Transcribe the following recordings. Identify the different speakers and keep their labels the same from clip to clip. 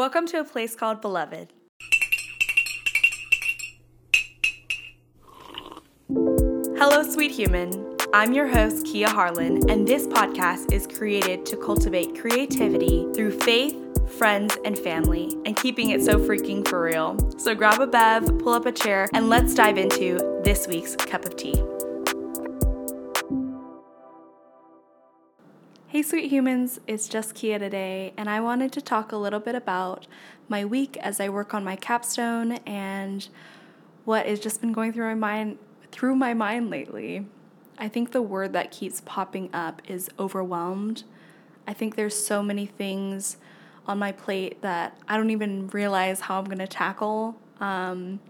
Speaker 1: Welcome to a place called Beloved. Hello, sweet human. I'm your host, Kia Harlan, and this podcast is created to cultivate creativity through faith, friends, and family, and keeping it so freaking for real. So grab a bev, pull up a chair, and let's dive into this week's cup of tea. Hey, sweet humans, it's just Kia today, and I wanted to talk a little bit about my week as I work on my capstone and what has just been going through my mind through my mind lately. I think the word that keeps popping up is overwhelmed. I think there's so many things on my plate that I don't even realize how I'm going to tackle. Um,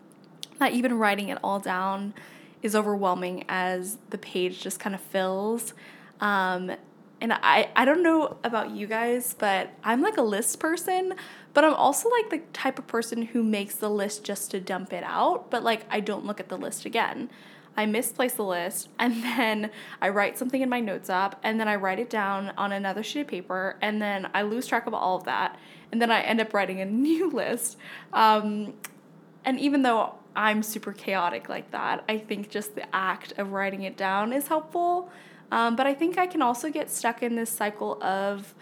Speaker 1: not even writing it all down is overwhelming as the page just kind of fills. Um, and I, I don't know about you guys, but I'm like a list person, but I'm also like the type of person who makes the list just to dump it out, but like I don't look at the list again. I misplace the list and then I write something in my notes app and then I write it down on another sheet of paper and then I lose track of all of that and then I end up writing a new list. Um, and even though I'm super chaotic like that, I think just the act of writing it down is helpful. Um, but I think I can also get stuck in this cycle of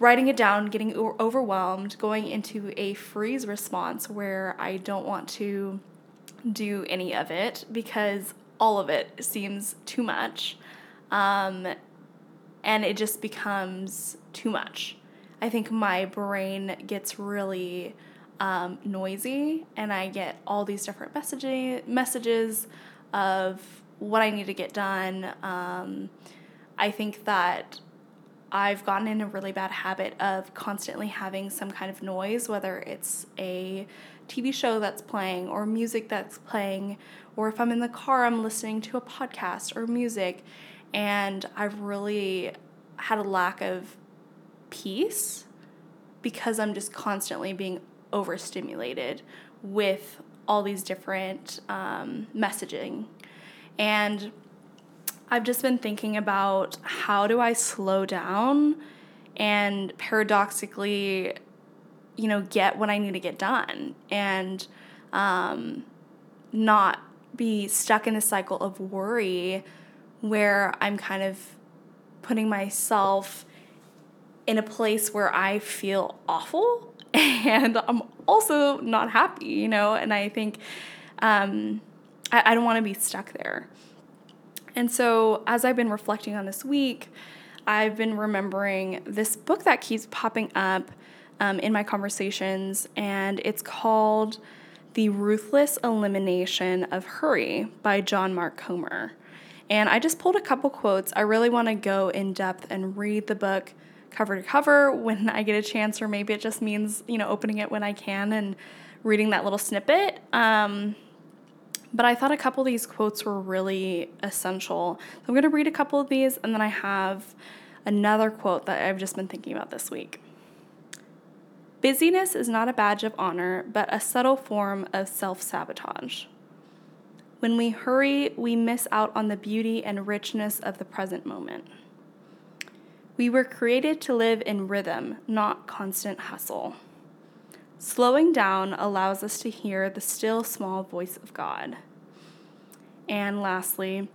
Speaker 1: writing it down, getting overwhelmed, going into a freeze response where I don't want to do any of it because all of it seems too much. Um, and it just becomes too much. I think my brain gets really um, noisy and I get all these different messaging messages of what I need to get done. Um, I think that I've gotten in a really bad habit of constantly having some kind of noise, whether it's a TV show that's playing or music that's playing, or if I'm in the car, I'm listening to a podcast or music. And I've really had a lack of peace because I'm just constantly being overstimulated with all these different um, messaging and I've just been thinking about how do I slow down and paradoxically, you know, get what I need to get done and um, not be stuck in a cycle of worry where I'm kind of putting myself in a place where I feel awful and I'm also not happy, you know, and I think um, I, I don't want to be stuck there. And so, as I've been reflecting on this week, I've been remembering this book that keeps popping up um, in my conversations, and it's called The Ruthless Elimination of Hurry by John Mark Comer. And I just pulled a couple quotes. I really want to go in depth and read the book cover to cover when I get a chance, or maybe it just means, you know, opening it when I can and reading that little snippet. Um, but I thought a couple of these quotes were really essential. So I'm going to read a couple of these, and then I have another quote that I've just been thinking about this week. Busyness is not a badge of honor, but a subtle form of self sabotage. When we hurry, we miss out on the beauty and richness of the present moment. We were created to live in rhythm, not constant hustle. Slowing down allows us to hear the still small voice of God. And lastly,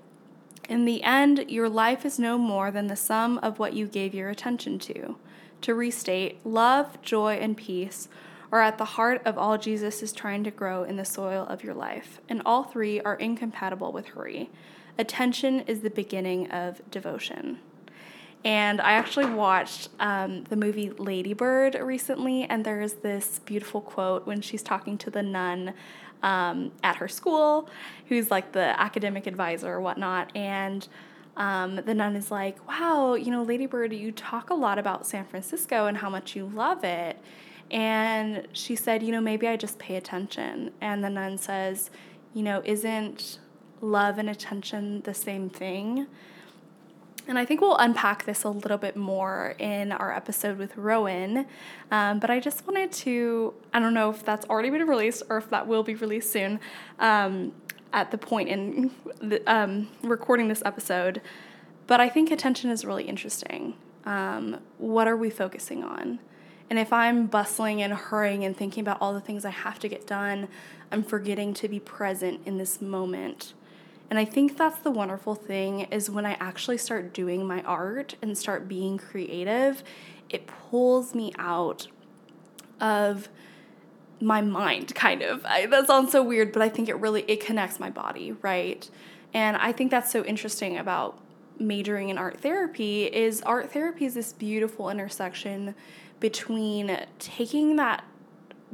Speaker 1: in the end, your life is no more than the sum of what you gave your attention to. To restate, love, joy, and peace are at the heart of all Jesus is trying to grow in the soil of your life, and all three are incompatible with hurry. Attention is the beginning of devotion. And I actually watched um, the movie Ladybird recently, and there's this beautiful quote when she's talking to the nun um, at her school, who's like the academic advisor or whatnot. And um, the nun is like, Wow, you know, Ladybird, you talk a lot about San Francisco and how much you love it. And she said, You know, maybe I just pay attention. And the nun says, You know, isn't love and attention the same thing? And I think we'll unpack this a little bit more in our episode with Rowan. Um, but I just wanted to, I don't know if that's already been released or if that will be released soon um, at the point in the, um, recording this episode. But I think attention is really interesting. Um, what are we focusing on? And if I'm bustling and hurrying and thinking about all the things I have to get done, I'm forgetting to be present in this moment. And I think that's the wonderful thing is when I actually start doing my art and start being creative, it pulls me out of my mind kind of. I, that sounds so weird, but I think it really it connects my body, right? And I think that's so interesting about majoring in art therapy is art therapy is this beautiful intersection between taking that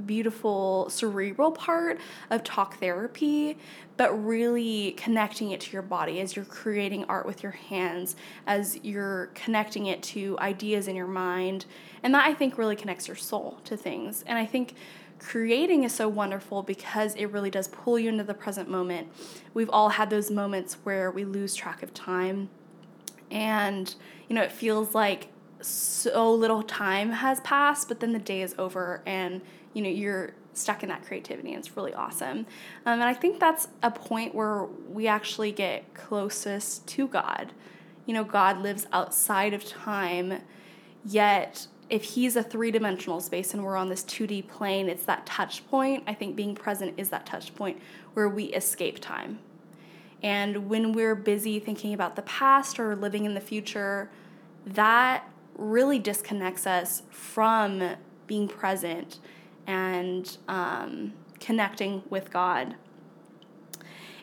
Speaker 1: beautiful cerebral part of talk therapy, but really connecting it to your body as you're creating art with your hands, as you're connecting it to ideas in your mind. And that I think really connects your soul to things. And I think creating is so wonderful because it really does pull you into the present moment. We've all had those moments where we lose track of time and you know it feels like so little time has passed but then the day is over and you know you're stuck in that creativity and it's really awesome. Um, and i think that's a point where we actually get closest to god. You know god lives outside of time yet if he's a three-dimensional space and we're on this 2d plane it's that touch point. I think being present is that touch point where we escape time. And when we're busy thinking about the past or living in the future that really disconnects us from being present and um, connecting with God.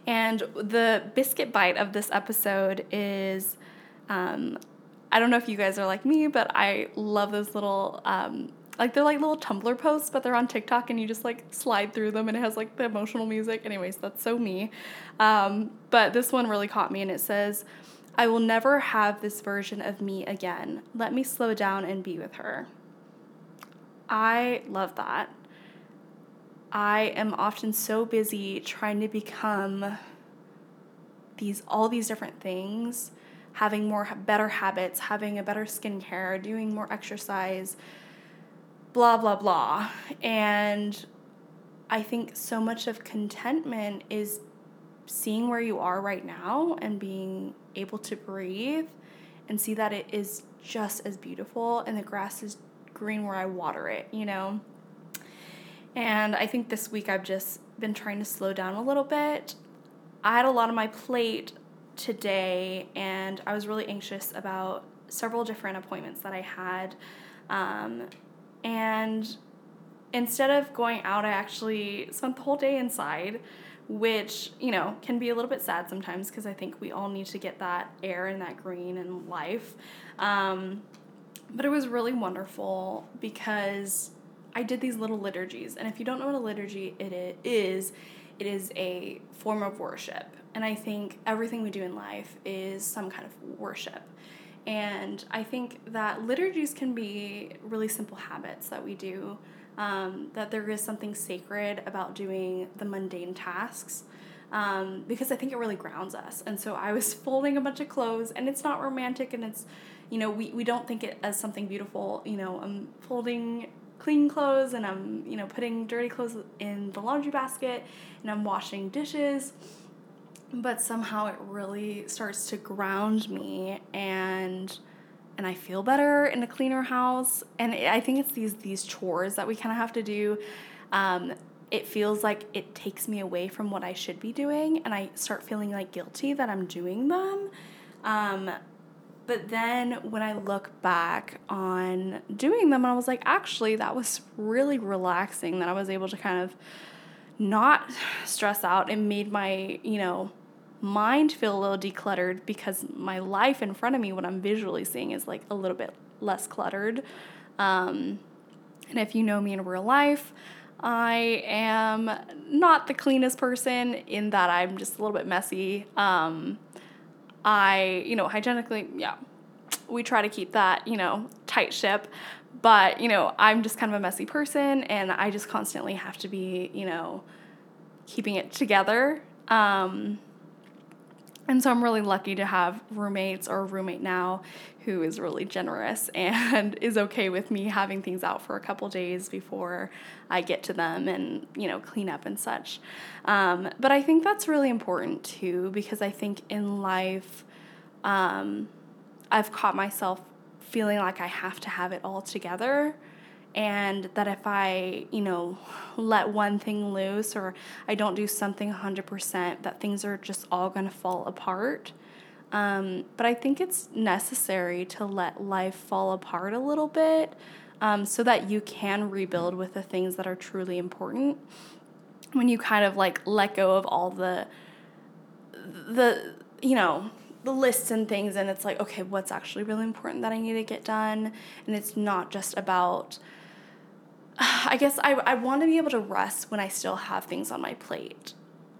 Speaker 1: And the biscuit bite of this episode is um, I don't know if you guys are like me, but I love those little, um, like they're like little Tumblr posts, but they're on TikTok and you just like slide through them and it has like the emotional music. Anyways, that's so me. Um, but this one really caught me and it says, I will never have this version of me again. Let me slow down and be with her. I love that. I am often so busy trying to become these all these different things, having more better habits, having a better skincare, doing more exercise, blah blah blah. And I think so much of contentment is seeing where you are right now and being able to breathe and see that it is just as beautiful and the grass is green where I water it, you know? And I think this week I've just been trying to slow down a little bit. I had a lot on my plate today and I was really anxious about several different appointments that I had. Um, and instead of going out, I actually spent the whole day inside which you know can be a little bit sad sometimes because I think we all need to get that air and that green and life. Um, but it was really wonderful because I did these little liturgies, and if you don't know what a liturgy it is, it is a form of worship, and I think everything we do in life is some kind of worship. And I think that liturgies can be really simple habits that we do um, that there is something sacred about doing the mundane tasks um, because I think it really grounds us. And so I was folding a bunch of clothes, and it's not romantic, and it's, you know, we, we don't think it as something beautiful. You know, I'm folding clean clothes, and I'm, you know, putting dirty clothes in the laundry basket, and I'm washing dishes. But somehow it really starts to ground me and and I feel better in a cleaner house. And I think it's these these chores that we kind of have to do. Um, it feels like it takes me away from what I should be doing, and I start feeling like guilty that I'm doing them. Um, but then when I look back on doing them, I was like, actually, that was really relaxing that I was able to kind of not stress out and made my, you know, mind feel a little decluttered because my life in front of me, what I'm visually seeing, is like a little bit less cluttered. Um, and if you know me in real life, I am not the cleanest person in that I'm just a little bit messy. Um, I, you know, hygienically, yeah, we try to keep that, you know, tight ship. But, you know, I'm just kind of a messy person and I just constantly have to be, you know, keeping it together. Um, and so I'm really lucky to have roommates or a roommate now who is really generous and is okay with me having things out for a couple days before I get to them and, you know, clean up and such. Um, but I think that's really important too because I think in life, um, I've caught myself feeling like I have to have it all together. And that if I, you know, let one thing loose or I don't do something 100%, that things are just all going to fall apart. Um, but I think it's necessary to let life fall apart a little bit um, so that you can rebuild with the things that are truly important. When you kind of like let go of all the, the, you know, the lists and things, and it's like, okay, what's actually really important that I need to get done? And it's not just about, I guess I, I want to be able to rest when I still have things on my plate.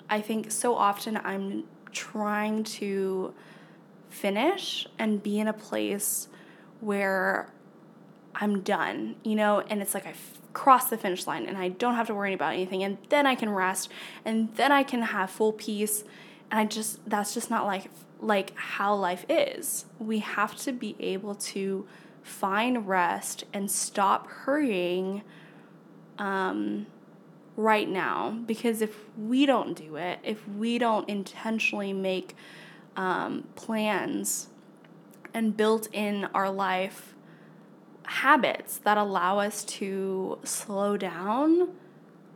Speaker 1: I think so often I'm trying to finish and be in a place where I'm done, you know, and it's like I crossed the finish line and I don't have to worry about anything and then I can rest and then I can have full peace and I just that's just not like like how life is. We have to be able to find rest and stop hurrying um, right now because if we don't do it, if we don't intentionally make um, plans and build in our life habits that allow us to slow down,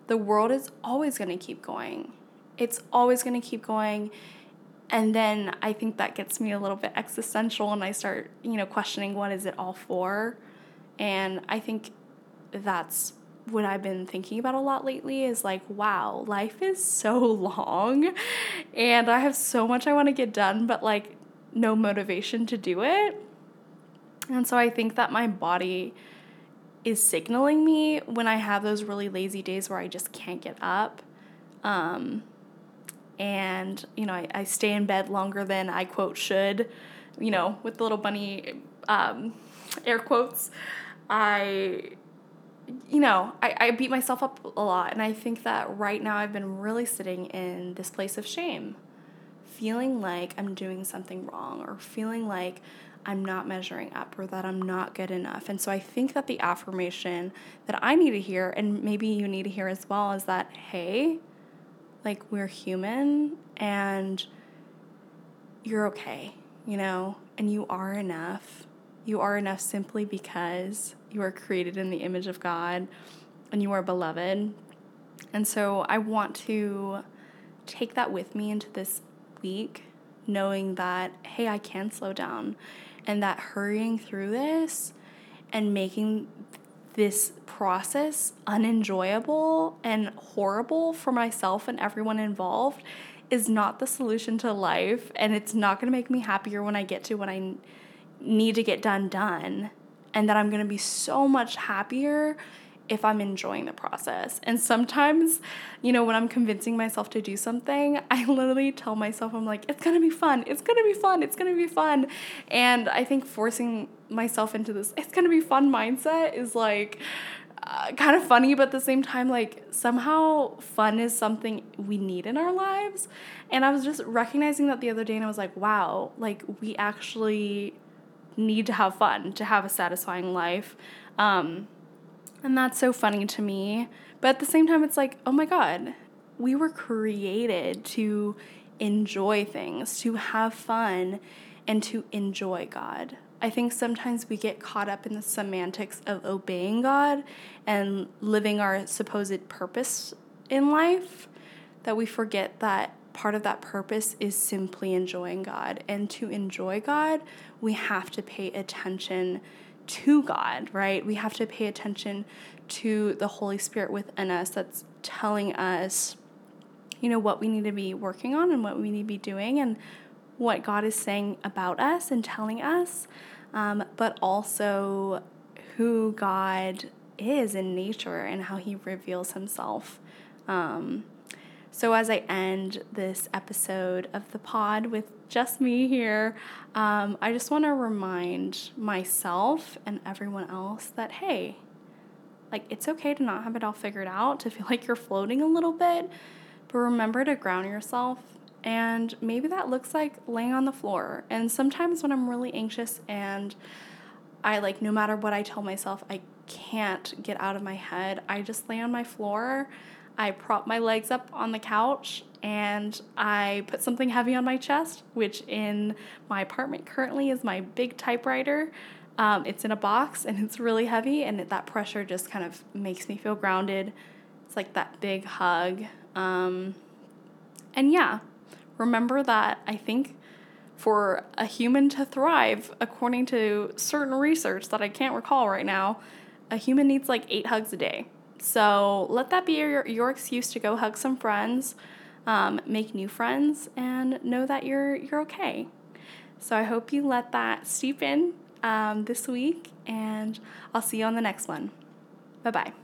Speaker 1: the world is always going to keep going. It's always going to keep going. And then I think that gets me a little bit existential and I start, you know, questioning what is it all for? And I think that's what I've been thinking about a lot lately is like, wow, life is so long and I have so much I want to get done, but like no motivation to do it. And so I think that my body is signaling me when I have those really lazy days where I just can't get up. Um, and, you know, I, I stay in bed longer than I quote should, you know, with the little bunny um, air quotes. I you know, I, I beat myself up a lot. And I think that right now I've been really sitting in this place of shame, feeling like I'm doing something wrong or feeling like I'm not measuring up or that I'm not good enough. And so I think that the affirmation that I need to hear, and maybe you need to hear as well, is that, hey, like we're human and you're okay, you know, and you are enough. You are enough simply because you are created in the image of God and you are beloved. And so I want to take that with me into this week, knowing that, hey, I can slow down and that hurrying through this and making this process unenjoyable and horrible for myself and everyone involved is not the solution to life and it's not going to make me happier when I get to when I need to get done done and that I'm going to be so much happier if I'm enjoying the process. And sometimes, you know, when I'm convincing myself to do something, I literally tell myself, I'm like, it's gonna be fun, it's gonna be fun, it's gonna be fun. And I think forcing myself into this, it's gonna be fun mindset is like, uh, kind of funny, but at the same time, like somehow fun is something we need in our lives. And I was just recognizing that the other day and I was like, wow, like we actually need to have fun to have a satisfying life. Um, and that's so funny to me. But at the same time, it's like, oh my God, we were created to enjoy things, to have fun, and to enjoy God. I think sometimes we get caught up in the semantics of obeying God and living our supposed purpose in life that we forget that part of that purpose is simply enjoying God. And to enjoy God, we have to pay attention to God, right? We have to pay attention to the Holy Spirit within us that's telling us, you know, what we need to be working on and what we need to be doing and what God is saying about us and telling us, um, but also who God is in nature and how He reveals Himself. Um, so, as I end this episode of the pod with just me here, um, I just want to remind myself and everyone else that, hey, like it's okay to not have it all figured out, to feel like you're floating a little bit, but remember to ground yourself. And maybe that looks like laying on the floor. And sometimes when I'm really anxious and I like, no matter what I tell myself, I can't get out of my head, I just lay on my floor I prop my legs up on the couch and I put something heavy on my chest, which in my apartment currently is my big typewriter. Um, it's in a box and it's really heavy, and that pressure just kind of makes me feel grounded. It's like that big hug. Um, and yeah, remember that I think for a human to thrive, according to certain research that I can't recall right now, a human needs like eight hugs a day. So let that be your, your excuse to go hug some friends, um, make new friends, and know that you're you're okay. So I hope you let that steep in um, this week, and I'll see you on the next one. Bye bye.